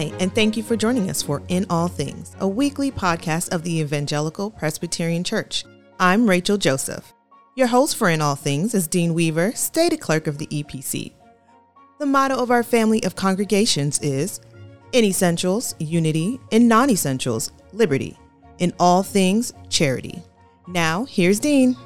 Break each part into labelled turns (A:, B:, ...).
A: Hi, and thank you for joining us for In All Things, a weekly podcast of the Evangelical Presbyterian Church. I'm Rachel Joseph. Your host for In All Things is Dean Weaver, stated clerk of the EPC. The motto of our family of congregations is In Essentials, Unity, in Non Essentials, Liberty, in All Things, Charity. Now, here's Dean.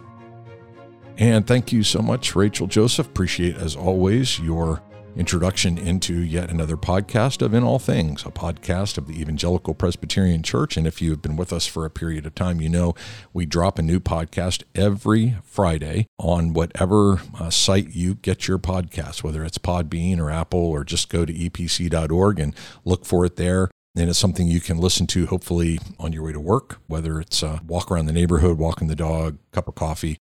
B: And thank you so much, Rachel Joseph. Appreciate, as always, your introduction into yet another podcast of In All Things, a podcast of the Evangelical Presbyterian Church. And if you have been with us for a period of time, you know we drop a new podcast every Friday on whatever uh, site you get your podcast, whether it's Podbean or Apple, or just go to epc.org and look for it there. And it's something you can listen to hopefully on your way to work, whether it's a walk around the neighborhood, walking the dog, cup of coffee,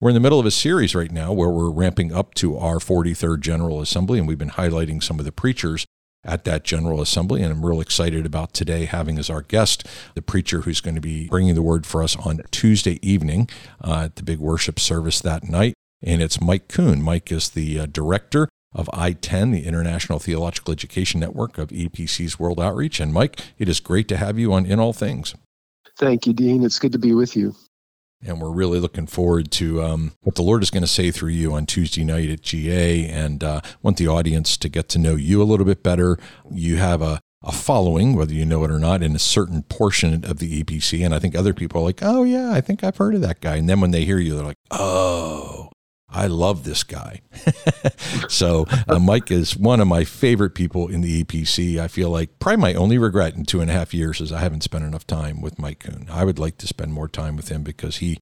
B: we're in the middle of a series right now where we're ramping up to our 43rd General Assembly, and we've been highlighting some of the preachers at that General Assembly. And I'm real excited about today having as our guest the preacher who's going to be bringing the word for us on Tuesday evening uh, at the big worship service that night. And it's Mike Kuhn. Mike is the uh, director of ITEN, the International Theological Education Network of EPC's World Outreach. And Mike, it is great to have you on In All Things.
C: Thank you, Dean. It's good to be with you.
B: And we're really looking forward to um, what the Lord is going to say through you on Tuesday night at GA and uh, want the audience to get to know you a little bit better. You have a, a following, whether you know it or not, in a certain portion of the EPC. And I think other people are like, oh, yeah, I think I've heard of that guy. And then when they hear you, they're like, oh, I love this guy. so uh, Mike is one of my favorite people in the EPC. I feel like probably my only regret in two and a half years is I haven't spent enough time with Mike Kuhn. I would like to spend more time with him because he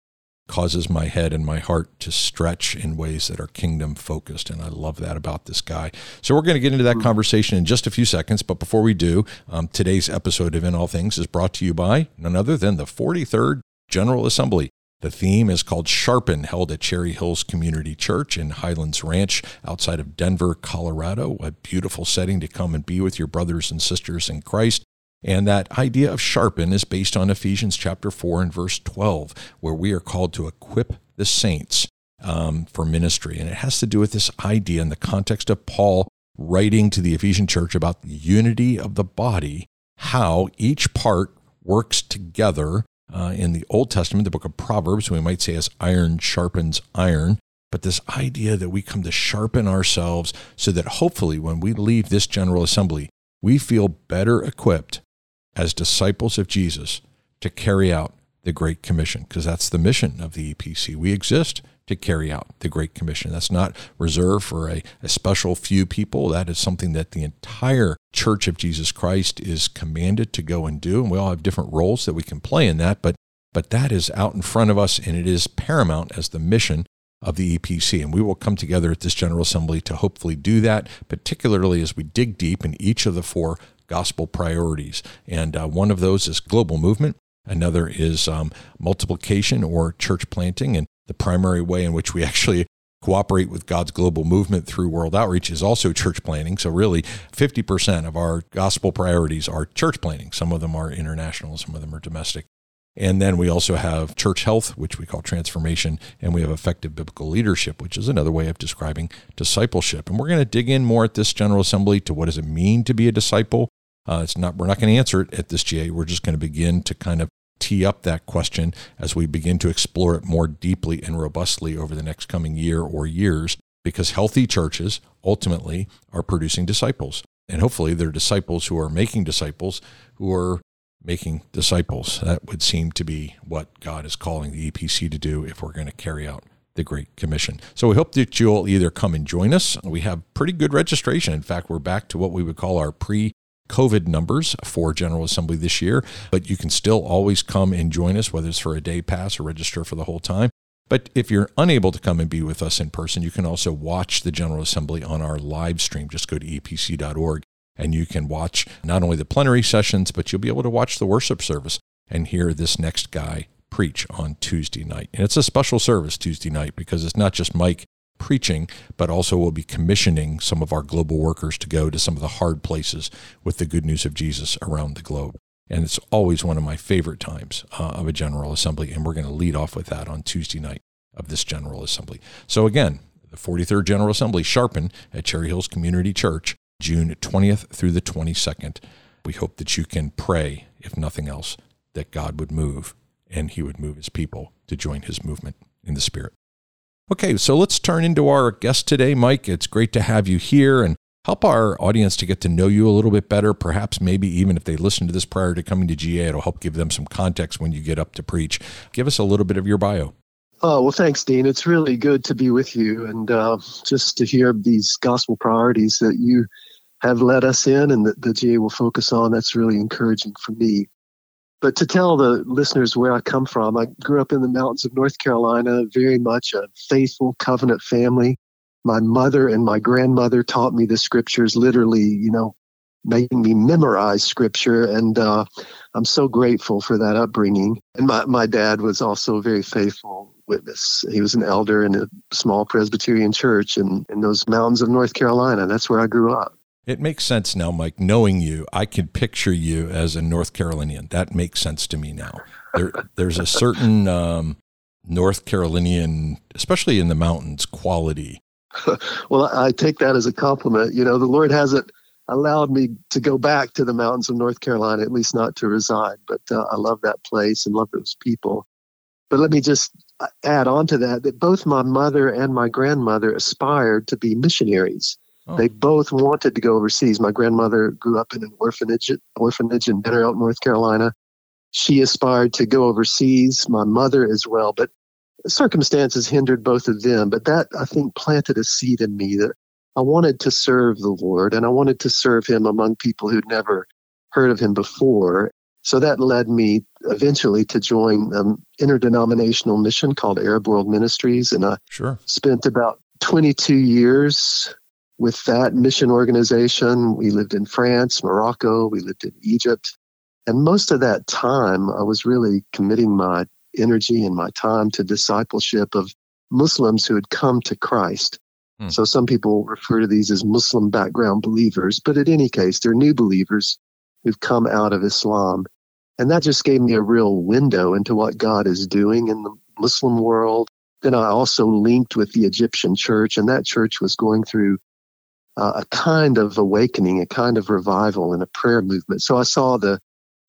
B: causes my head and my heart to stretch in ways that are kingdom focused. And I love that about this guy. So we're going to get into that mm-hmm. conversation in just a few seconds. But before we do, um, today's episode of In All Things is brought to you by none other than the 43rd General Assembly. The theme is called Sharpen, held at Cherry Hills Community Church in Highlands Ranch outside of Denver, Colorado. A beautiful setting to come and be with your brothers and sisters in Christ. And that idea of sharpen is based on Ephesians chapter 4 and verse 12, where we are called to equip the saints um, for ministry. And it has to do with this idea in the context of Paul writing to the Ephesian church about the unity of the body, how each part works together uh, in the Old Testament, the book of Proverbs, we might say as iron sharpens iron. But this idea that we come to sharpen ourselves so that hopefully when we leave this General Assembly, we feel better equipped as disciples of Jesus to carry out the Great Commission, because that's the mission of the EPC. We exist to carry out the Great Commission. That's not reserved for a, a special few people. That is something that the entire Church of Jesus Christ is commanded to go and do. And we all have different roles that we can play in that, but but that is out in front of us and it is paramount as the mission of the EPC. And we will come together at this General Assembly to hopefully do that, particularly as we dig deep in each of the four gospel priorities. And uh, one of those is global movement. Another is um, multiplication or church planting. And the primary way in which we actually cooperate with God's global movement through world outreach is also church planting. So, really, 50% of our gospel priorities are church planting. Some of them are international, some of them are domestic. And then we also have church health, which we call transformation, and we have effective biblical leadership, which is another way of describing discipleship. And we're going to dig in more at this General Assembly to what does it mean to be a disciple. Uh, it's not we're not going to answer it at this GA. We're just going to begin to kind of tee up that question as we begin to explore it more deeply and robustly over the next coming year or years, because healthy churches ultimately are producing disciples. And hopefully they're disciples who are making disciples who are making disciples. That would seem to be what God is calling the EPC to do if we're going to carry out the Great Commission. So we hope that you'll either come and join us. We have pretty good registration. In fact, we're back to what we would call our pre COVID numbers for General Assembly this year, but you can still always come and join us, whether it's for a day pass or register for the whole time. But if you're unable to come and be with us in person, you can also watch the General Assembly on our live stream. Just go to epc.org and you can watch not only the plenary sessions, but you'll be able to watch the worship service and hear this next guy preach on Tuesday night. And it's a special service Tuesday night because it's not just Mike preaching, but also we'll be commissioning some of our global workers to go to some of the hard places with the good news of Jesus around the globe. And it's always one of my favorite times uh, of a General Assembly. And we're going to lead off with that on Tuesday night of this General Assembly. So, again, the 43rd General Assembly, Sharpen at Cherry Hills Community Church June 20th through the 22nd. We hope that you can pray, if nothing else, that God would move and he would move his people to join his movement in the Spirit. Okay, so let's turn into our guest today, Mike. It's great to have you here and help our audience to get to know you a little bit better. Perhaps, maybe even if they listen to this prior to coming to GA, it'll help give them some context when you get up to preach. Give us a little bit of your bio.
C: Oh, well, thanks, Dean. It's really good to be with you and uh, just to hear these gospel priorities that you have led us in and that the GA will focus on. That's really encouraging for me. But to tell the listeners where I come from, I grew up in the mountains of North Carolina, very much a faithful covenant family. My mother and my grandmother taught me the scriptures literally, you know, making me memorize scripture. And uh, I'm so grateful for that upbringing. And my, my dad was also a very faithful witness. He was an elder in a small Presbyterian church in, in those mountains of North Carolina. That's where I grew up.
B: It makes sense now, Mike. Knowing you, I can picture you as a North Carolinian. That makes sense to me now. There, there's a certain um, North Carolinian, especially in the mountains, quality.
C: well, I take that as a compliment. You know, the Lord hasn't allowed me to go back to the mountains of North Carolina, at least not to reside. But uh, I love that place and love those people. But let me just add on to that that both my mother and my grandmother aspired to be missionaries. Oh. They both wanted to go overseas. My grandmother grew up in an orphanage, orphanage in Banner Elk, North Carolina. She aspired to go overseas, my mother as well, but circumstances hindered both of them. But that, I think, planted a seed in me that I wanted to serve the Lord and I wanted to serve Him among people who'd never heard of Him before. So that led me eventually to join an interdenominational mission called Arab World Ministries. And I
B: sure.
C: spent about 22 years with that mission organization. We lived in France, Morocco, we lived in Egypt. And most of that time, I was really committing my energy and my time to discipleship of Muslims who had come to Christ. Hmm. So some people refer to these as Muslim background believers, but in any case, they're new believers who've come out of Islam. And that just gave me a real window into what God is doing in the Muslim world. Then I also linked with the Egyptian church, and that church was going through uh, a kind of awakening, a kind of revival and a prayer movement. So I saw the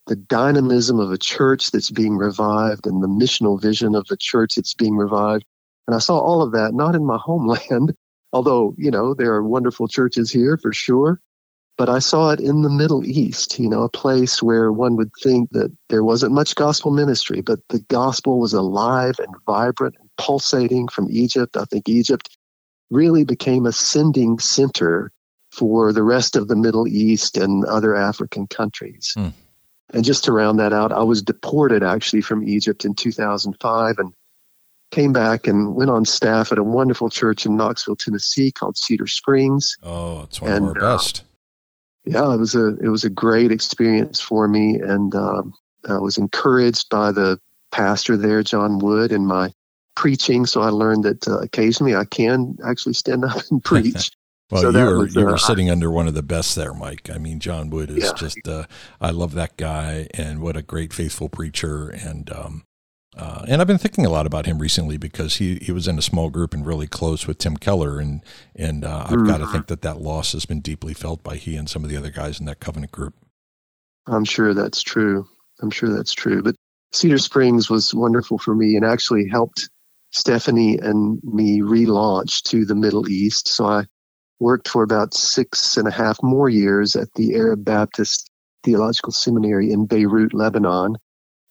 C: the dynamism of a church that's being revived and the missional vision of the church that's being revived. And I saw all of that not in my homeland, although, you know, there are wonderful churches here for sure. But I saw it in the Middle East, you know, a place where one would think that there wasn't much gospel ministry, but the gospel was alive and vibrant and pulsating from Egypt. I think Egypt really became a sending center for the rest of the Middle East and other African countries. Mm. And just to round that out, I was deported actually from Egypt in 2005 and came back and went on staff at a wonderful church in Knoxville, Tennessee called Cedar Springs.
B: Oh, it's one and, of our best. Uh,
C: yeah, it was a it was a great experience for me, and um, I was encouraged by the pastor there, John Wood, and my preaching, so I learned that uh, occasionally I can actually stand up and preach.
B: well, so you were was, you were uh, sitting under one of the best there, Mike. I mean, John Wood is yeah. just uh, I love that guy, and what a great faithful preacher, and um, uh, and I've been thinking a lot about him recently because he, he was in a small group and really close with Tim Keller, and and uh, I've mm-hmm. got to think that that loss has been deeply felt by he and some of the other guys in that covenant group.
C: I'm sure that's true. I'm sure that's true. But Cedar Springs was wonderful for me and actually helped Stephanie and me relaunched to the Middle East. So I worked for about six and a half more years at the Arab Baptist Theological Seminary in Beirut, Lebanon.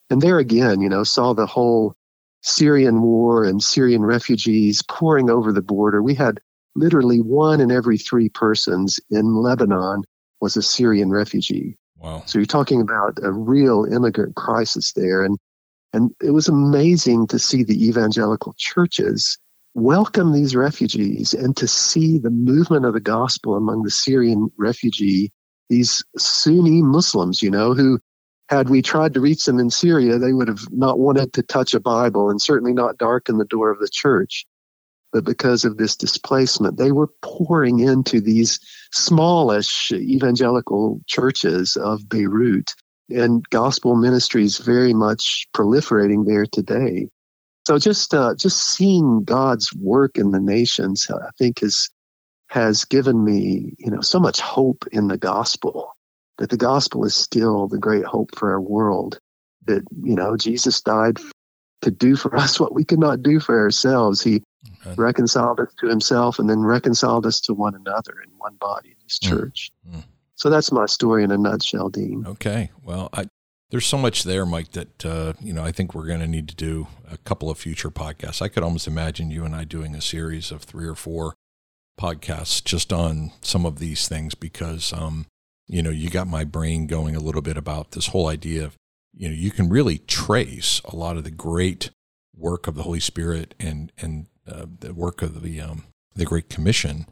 C: And there again, you know, saw the whole Syrian war and Syrian refugees pouring over the border. We had literally one in every three persons in Lebanon was a Syrian refugee.
B: Wow.
C: So you're talking about a real immigrant crisis there. And and it was amazing to see the evangelical churches welcome these refugees and to see the movement of the gospel among the Syrian refugee, these Sunni Muslims, you know, who had we tried to reach them in Syria, they would have not wanted to touch a Bible and certainly not darken the door of the church. But because of this displacement, they were pouring into these smallish evangelical churches of Beirut and gospel ministries very much proliferating there today. So just uh, just seeing God's work in the nations, I think, has has given me, you know, so much hope in the gospel that the gospel is still the great hope for our world. That, you know, Jesus died to do for us what we could not do for ourselves. He okay. reconciled us to himself and then reconciled us to one another in one body in his mm. church. Mm. So that's my story in a nutshell, Dean.
B: Okay. Well, I, there's so much there, Mike, that, uh, you know, I think we're going to need to do a couple of future podcasts. I could almost imagine you and I doing a series of three or four podcasts just on some of these things because, um, you know, you got my brain going a little bit about this whole idea of, you know, you can really trace a lot of the great work of the Holy Spirit and, and uh, the work of the, um, the Great Commission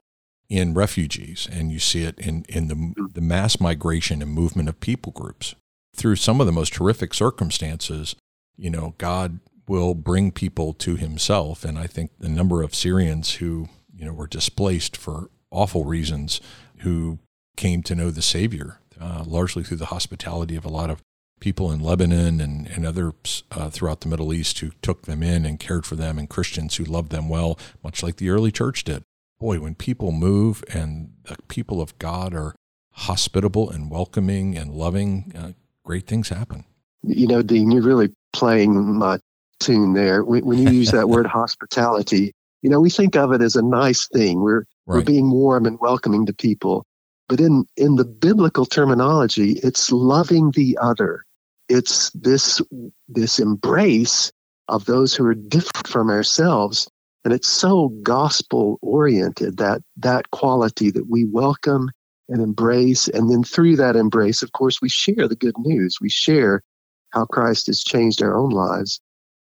B: in refugees, and you see it in, in the, the mass migration and movement of people groups. Through some of the most horrific circumstances, you know, God will bring people to himself. And I think the number of Syrians who, you know, were displaced for awful reasons who came to know the Savior, uh, largely through the hospitality of a lot of people in Lebanon and, and others uh, throughout the Middle East who took them in and cared for them, and Christians who loved them well, much like the early church did boy, when people move and the people of God are hospitable and welcoming and loving, uh, great things happen.
C: You know, Dean, you're really playing my tune there. When, when you use that word hospitality, you know, we think of it as a nice thing. We're, right. we're being warm and welcoming to people. But in, in the biblical terminology, it's loving the other. It's this, this embrace of those who are different from ourselves and it's so gospel oriented that that quality that we welcome and embrace. And then through that embrace, of course, we share the good news. We share how Christ has changed our own lives.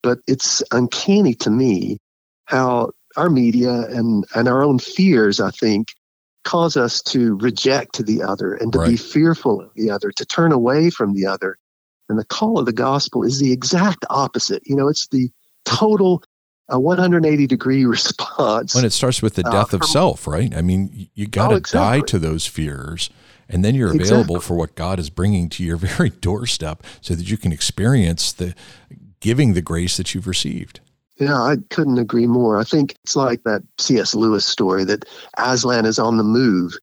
C: But it's uncanny to me how our media and, and our own fears, I think, cause us to reject the other and to right. be fearful of the other, to turn away from the other. And the call of the gospel is the exact opposite. You know, it's the total a 180 degree response.
B: When it starts with the uh, death uh, of self, right? I mean, you got to oh, exactly. die to those fears, and then you're available exactly. for what God is bringing to your very doorstep so that you can experience the giving the grace that you've received.
C: Yeah, I couldn't agree more. I think it's like that C.S. Lewis story that Aslan is on the move.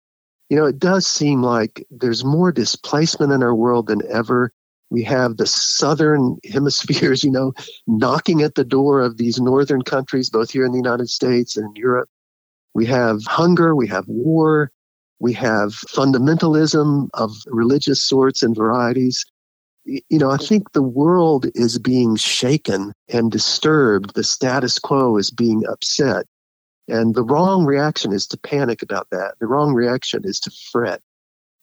C: You know, it does seem like there's more displacement in our world than ever we have the southern hemispheres, you know, knocking at the door of these northern countries, both here in the United States and in Europe. We have hunger, we have war, we have fundamentalism of religious sorts and varieties. You know, I think the world is being shaken and disturbed. The status quo is being upset. And the wrong reaction is to panic about that. The wrong reaction is to fret.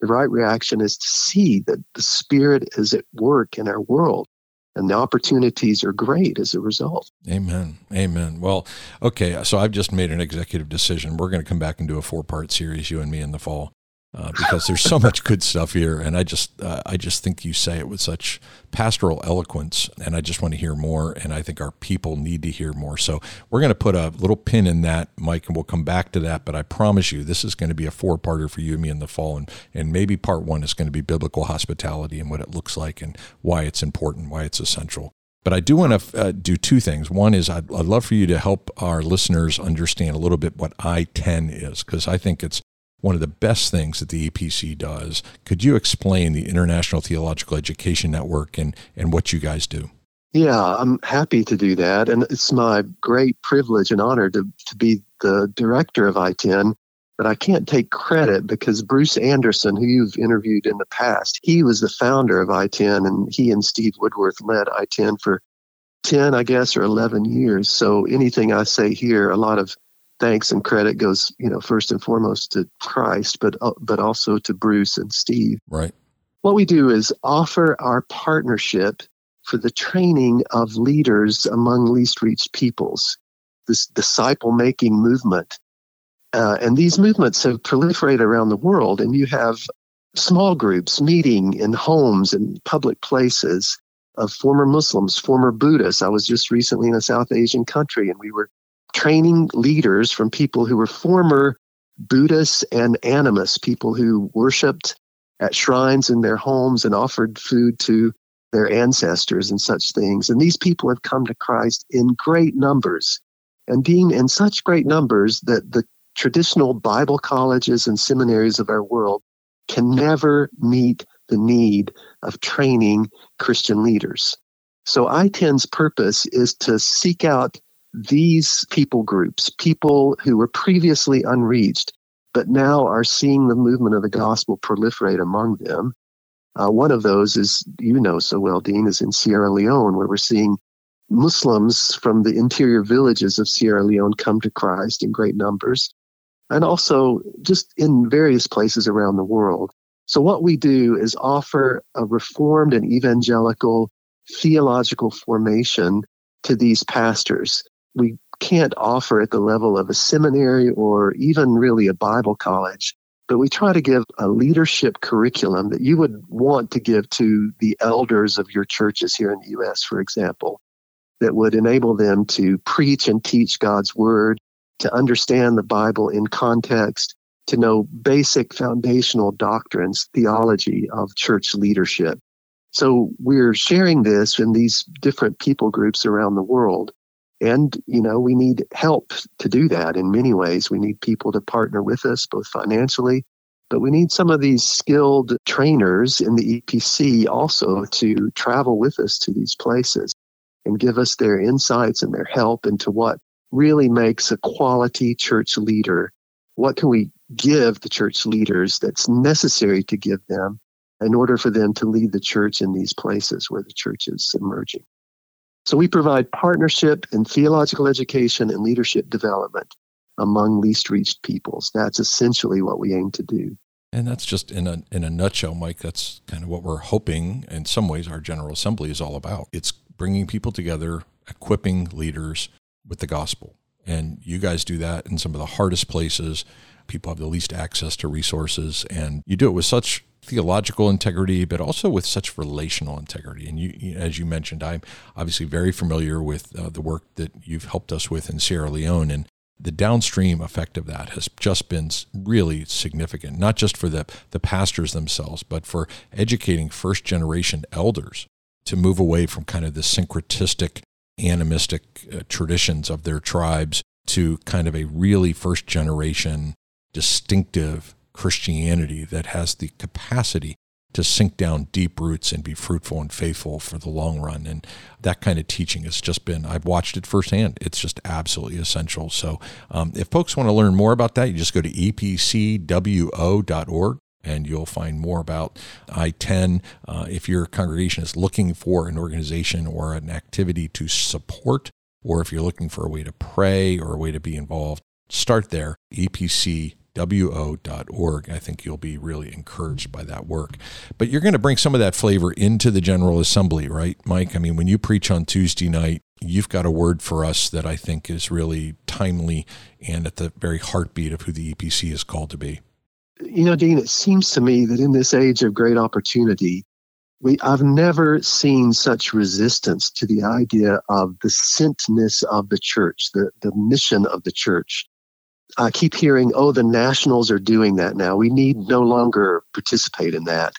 C: The right reaction is to see that the Spirit is at work in our world and the opportunities are great as a result.
B: Amen. Amen. Well, okay, so I've just made an executive decision. We're going to come back and do a four part series, you and me, in the fall uh, because there's so much good stuff here, and I just uh, I just think you say it with such pastoral eloquence, and I just want to hear more, and I think our people need to hear more. So we're going to put a little pin in that, Mike, and we'll come back to that. But I promise you, this is going to be a four-parter for you and me in the fall, and and maybe part one is going to be biblical hospitality and what it looks like and why it's important, why it's essential. But I do want to uh, do two things. One is I'd, I'd, love for you to help our listeners understand a little bit what I 10 is, because I think it's one of the best things that the EPC does. Could you explain the International Theological Education Network and, and what you guys do?
C: Yeah, I'm happy to do that. And it's my great privilege and honor to, to be the director of ITEN. But I can't take credit because Bruce Anderson, who you've interviewed in the past, he was the founder of ITEN and he and Steve Woodworth led ITEN for 10, I guess, or 11 years. So anything I say here, a lot of thanks and credit goes, you know, first and foremost to Christ, but uh, but also to Bruce and Steve.
B: Right.
C: What we do is offer our partnership for the training of leaders among least reached peoples, this disciple making movement. Uh, and these movements have proliferated around the world, and you have small groups meeting in homes and public places of former Muslims, former Buddhists. I was just recently in a South Asian country, and we were training leaders from people who were former Buddhists and animists, people who worshiped at shrines in their homes and offered food to their ancestors and such things. And these people have come to Christ in great numbers and being in such great numbers that the traditional Bible colleges and seminaries of our world can never meet the need of training Christian leaders. So ITEN's purpose is to seek out these people groups, people who were previously unreached, but now are seeing the movement of the gospel proliferate among them. Uh, one of those is, you know so well, Dean, is in Sierra Leone, where we're seeing Muslims from the interior villages of Sierra Leone come to Christ in great numbers, and also just in various places around the world. So, what we do is offer a reformed and evangelical theological formation to these pastors. We can't offer at the level of a seminary or even really a Bible college, but we try to give a leadership curriculum that you would want to give to the elders of your churches here in the U.S., for example, that would enable them to preach and teach God's word, to understand the Bible in context, to know basic foundational doctrines, theology of church leadership. So we're sharing this in these different people groups around the world. And, you know, we need help to do that in many ways. We need people to partner with us, both financially, but we need some of these skilled trainers in the EPC also to travel with us to these places and give us their insights and their help into what really makes a quality church leader. What can we give the church leaders that's necessary to give them in order for them to lead the church in these places where the church is emerging. So we provide partnership in theological education and leadership development among least reached peoples. That's essentially what we aim to do.
B: And that's just in a in a nutshell, Mike. That's kind of what we're hoping. In some ways, our General Assembly is all about. It's bringing people together, equipping leaders with the gospel, and you guys do that in some of the hardest places. People have the least access to resources, and you do it with such theological integrity, but also with such relational integrity. And you, as you mentioned, I'm obviously very familiar with uh, the work that you've helped us with in Sierra Leone, and the downstream effect of that has just been really significant, not just for the, the pastors themselves, but for educating first generation elders to move away from kind of the syncretistic, animistic uh, traditions of their tribes to kind of a really first generation, distinctive Christianity that has the capacity to sink down deep roots and be fruitful and faithful for the long run. And that kind of teaching has just been, I've watched it firsthand. It's just absolutely essential. So um, if folks want to learn more about that, you just go to epcwo.org and you'll find more about ITEN. Uh, if your congregation is looking for an organization or an activity to support, or if you're looking for a way to pray or a way to be involved, start there, EPC wo.org. I think you'll be really encouraged by that work. But you're going to bring some of that flavor into the General Assembly, right, Mike? I mean, when you preach on Tuesday night, you've got a word for us that I think is really timely and at the very heartbeat of who the EPC is called to be.
C: You know, Dean, it seems to me that in this age of great opportunity, we I've never seen such resistance to the idea of the sentness of the church, the, the mission of the church. I keep hearing, oh, the nationals are doing that now. We need no longer participate in that.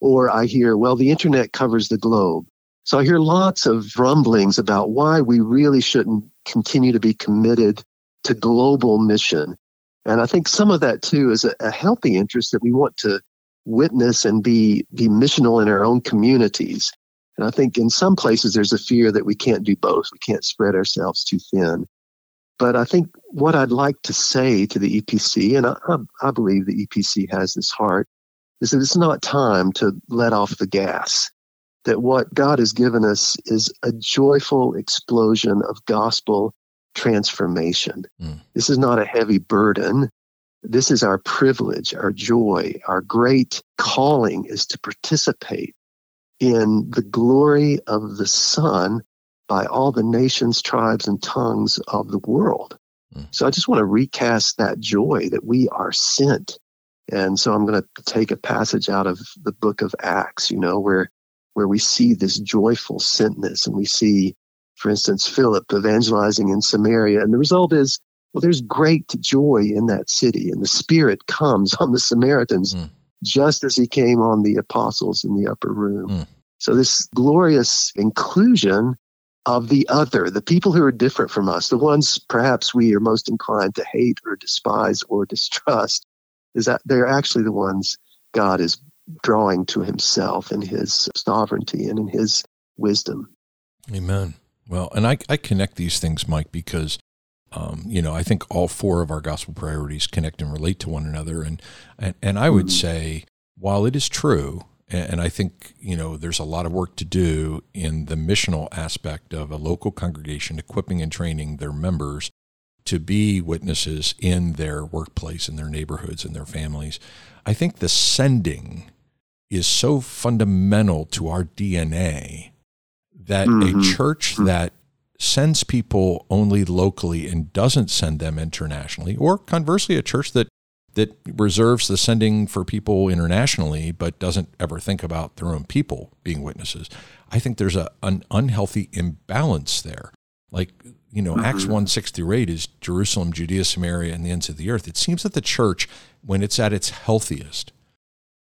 C: Or I hear, well, the internet covers the globe. So I hear lots of rumblings about why we really shouldn't continue to be committed to global mission. And I think some of that too is a, a healthy interest that we want to witness and be, be missional in our own communities. And I think in some places there's a fear that we can't do both. We can't spread ourselves too thin. But I think what I'd like to say to the EPC, and I, I believe the EPC has this heart, is that it's not time to let off the gas. That what God has given us is a joyful explosion of gospel transformation. Mm. This is not a heavy burden. This is our privilege, our joy, our great calling is to participate in the glory of the Son by all the nations, tribes, and tongues of the world. Mm. So I just want to recast that joy that we are sent. And so I'm going to take a passage out of the book of Acts, you know, where where we see this joyful sentness and we see, for instance, Philip evangelizing in Samaria. And the result is, well, there's great joy in that city, and the Spirit comes on the Samaritans mm. just as he came on the apostles in the upper room. Mm. So this glorious inclusion of the other, the people who are different from us, the ones perhaps we are most inclined to hate or despise or distrust, is that they're actually the ones God is drawing to himself in his sovereignty and in his wisdom.
B: Amen. Well, and I, I connect these things, Mike, because um, you know, I think all four of our gospel priorities connect and relate to one another. And, and, and I would mm-hmm. say, while it is true and I think, you know, there's a lot of work to do in the missional aspect of a local congregation equipping and training their members to be witnesses in their workplace, in their neighborhoods, in their families. I think the sending is so fundamental to our DNA that mm-hmm. a church mm-hmm. that sends people only locally and doesn't send them internationally, or conversely, a church that that reserves the sending for people internationally, but doesn't ever think about their own people being witnesses. I think there's a, an unhealthy imbalance there. Like, you know, mm-hmm. Acts 1 6 through 8 is Jerusalem, Judea, Samaria, and the ends of the earth. It seems that the church, when it's at its healthiest,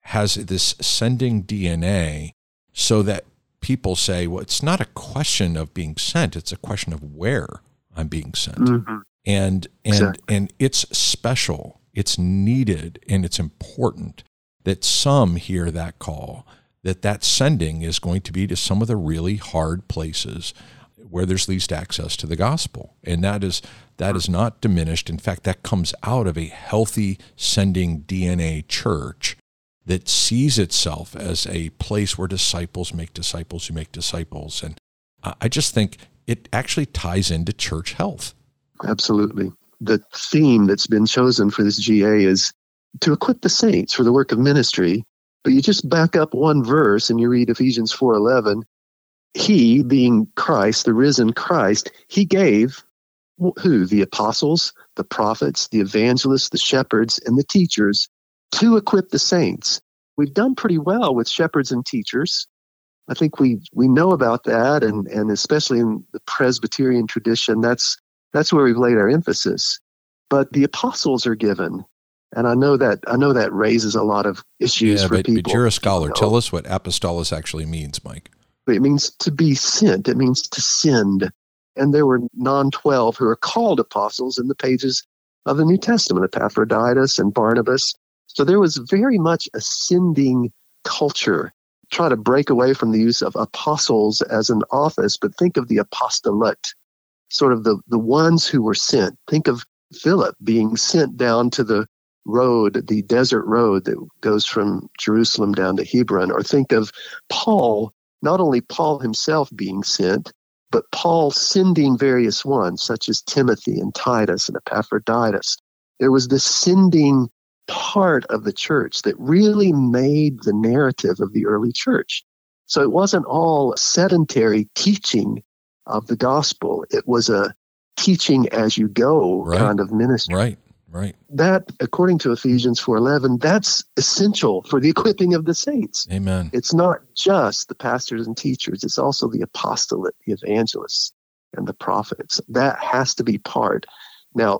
B: has this sending DNA so that people say, well, it's not a question of being sent, it's a question of where I'm being sent. Mm-hmm. And and exactly. and it's special it's needed and it's important that some hear that call, that that sending is going to be to some of the really hard places where there's least access to the gospel. And that is that is not diminished. In fact, that comes out of a healthy sending DNA church that sees itself as a place where disciples make disciples who make disciples. And I just think it actually ties into church health.
C: Absolutely the theme that's been chosen for this GA is to equip the saints for the work of ministry. But you just back up one verse and you read Ephesians 4:11. He, being Christ, the risen Christ, he gave who? The apostles, the prophets, the evangelists, the shepherds, and the teachers to equip the saints. We've done pretty well with shepherds and teachers. I think we we know about that, and and especially in the Presbyterian tradition, that's that's where we've laid our emphasis. But the apostles are given. And I know that I know that raises a lot of issues
B: yeah,
C: for
B: but,
C: people.
B: But you're a scholar. You know? Tell us what apostolos actually means, Mike.
C: It means to be sent. It means to send. And there were non twelve who are called apostles in the pages of the New Testament, Epaphroditus and Barnabas. So there was very much a sending culture. Try to break away from the use of apostles as an office, but think of the apostolate sort of the, the ones who were sent. Think of Philip being sent down to the road, the desert road that goes from Jerusalem down to Hebron, or think of Paul, not only Paul himself being sent, but Paul sending various ones, such as Timothy and Titus and Epaphroditus. There was this sending part of the church that really made the narrative of the early church. So it wasn't all sedentary teaching of the gospel. It was a teaching as you go right. kind of ministry.
B: Right. Right.
C: That, according to Ephesians 4:11, that's essential for the equipping of the saints.
B: Amen.
C: It's not just the pastors and teachers, it's also the apostolate, the evangelists, and the prophets. That has to be part. Now,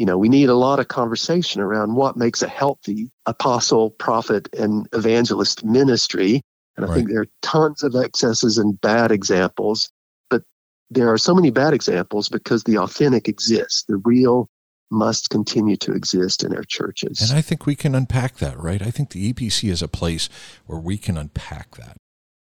C: you know, we need a lot of conversation around what makes a healthy apostle, prophet, and evangelist ministry. And I right. think there are tons of excesses and bad examples but there are so many bad examples because the authentic exists. The real must continue to exist in our churches.
B: And I think we can unpack that, right? I think the EPC is a place where we can unpack that.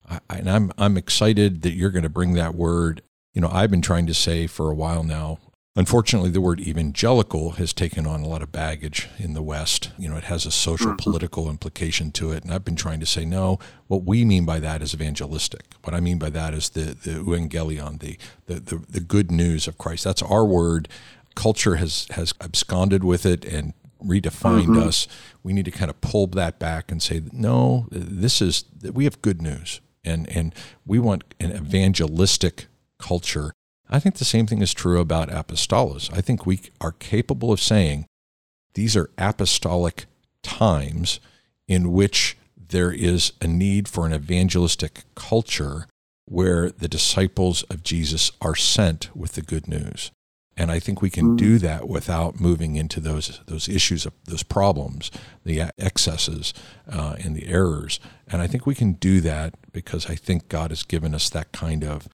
B: I, and I'm I'm excited that you're going to bring that word. You know, I've been trying to say for a while now Unfortunately, the word evangelical has taken on a lot of baggage in the West. You know, it has a social mm-hmm. political implication to it. And I've been trying to say, no, what we mean by that is evangelistic. What I mean by that is the, the evangelion, the, the, the, the good news of Christ. That's our word. Culture has, has absconded with it and redefined mm-hmm. us. We need to kind of pull that back and say, no, this is, we have good news. And, and we want an evangelistic culture I think the same thing is true about apostolos. I think we are capable of saying these are apostolic times in which there is a need for an evangelistic culture where the disciples of Jesus are sent with the good news. And I think we can do mm. that without moving into those those issues of those problems, the excesses uh, and the errors. And I think we can do that because I think God has given us that kind of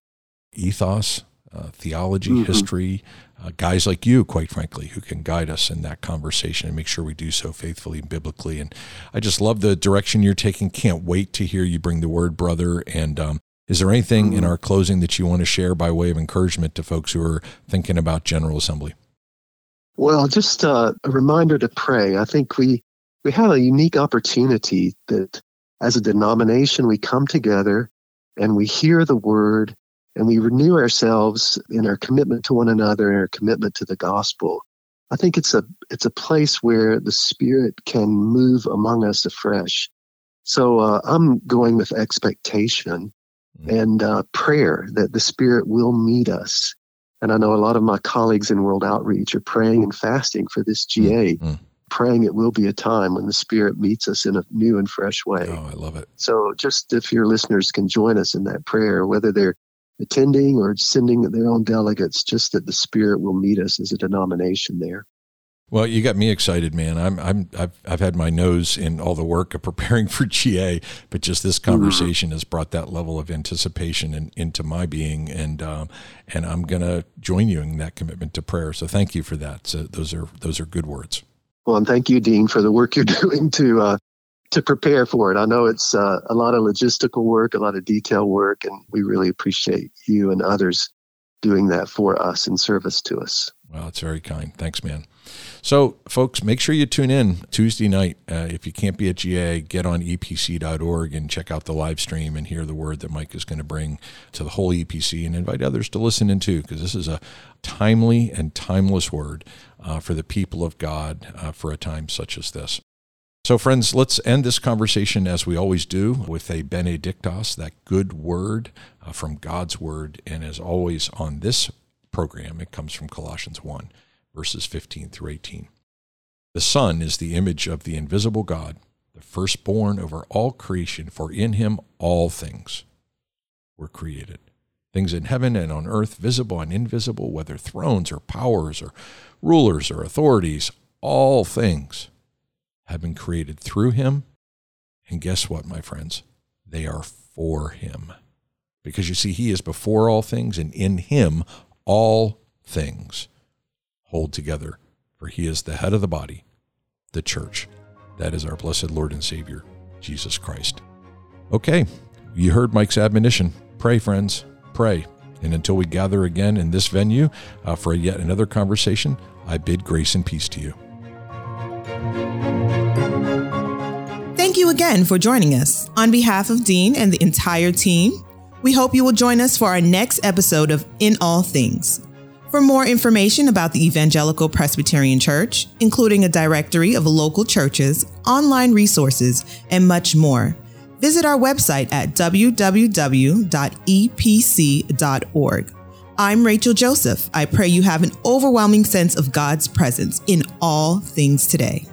B: ethos, uh, theology, mm-hmm. history, uh, guys like you, quite frankly, who can guide us in that conversation and make sure we do so faithfully and biblically. And I just love the direction you're taking. Can't wait to hear you bring the word, brother. And um, is there anything mm-hmm. in our closing that you want to share by way of encouragement to folks who are thinking about General Assembly?
C: Well, just uh, a reminder to pray. I think we we have a unique opportunity that as a denomination we come together and we hear the word and we renew ourselves in our commitment to one another and our commitment to the gospel. I think it's a it's a place where the Spirit can move among us afresh. So uh, I'm going with expectation mm. and uh, prayer that the Spirit will meet us. And I know a lot of my colleagues in World Outreach are praying and fasting for this GA, mm. praying it will be a time when the Spirit meets us in a new and fresh way.
B: Oh, I love it.
C: So just if your listeners can join us in that prayer, whether they're attending or sending their own delegates, just that the Spirit will meet us as a denomination there.
B: Well, you got me excited, man. I'm, I'm, I've, I've had my nose in all the work of preparing for GA, but just this mm-hmm. conversation has brought that level of anticipation in, into my being, and um, and I'm gonna join you in that commitment to prayer. So thank you for that. So those are those are good words.
C: Well, and thank you, Dean, for the work you're doing to uh, to prepare for it. I know it's uh, a lot of logistical work, a lot of detail work, and we really appreciate you and others doing that for us in service to us.
B: Well, it's very kind. Thanks, man. So, folks, make sure you tune in Tuesday night. Uh, if you can't be at GA, get on epc.org and check out the live stream and hear the word that Mike is going to bring to the whole EPC and invite others to listen in too, because this is a timely and timeless word uh, for the people of God uh, for a time such as this. So, friends, let's end this conversation as we always do with a Benedictus, that good word uh, from God's word. And as always on this program, it comes from Colossians 1, verses 15 through 18. The Son is the image of the invisible God, the firstborn over all creation, for in him all things were created. Things in heaven and on earth, visible and invisible, whether thrones or powers or rulers or authorities, all things have been created through him. And guess what, my friends? They are for him. Because you see, he is before all things, and in him all things hold together. For he is the head of the body, the church. That is our blessed Lord and Savior, Jesus Christ. Okay, you heard Mike's admonition. Pray, friends, pray. And until we gather again in this venue uh, for yet another conversation, I bid grace and peace to you.
A: You again for joining us. On behalf of Dean and the entire team, we hope you will join us for our next episode of In All Things. For more information about the Evangelical Presbyterian Church, including a directory of local churches, online resources, and much more, visit our website at www.epc.org. I'm Rachel Joseph. I pray you have an overwhelming sense of God's presence in all things today.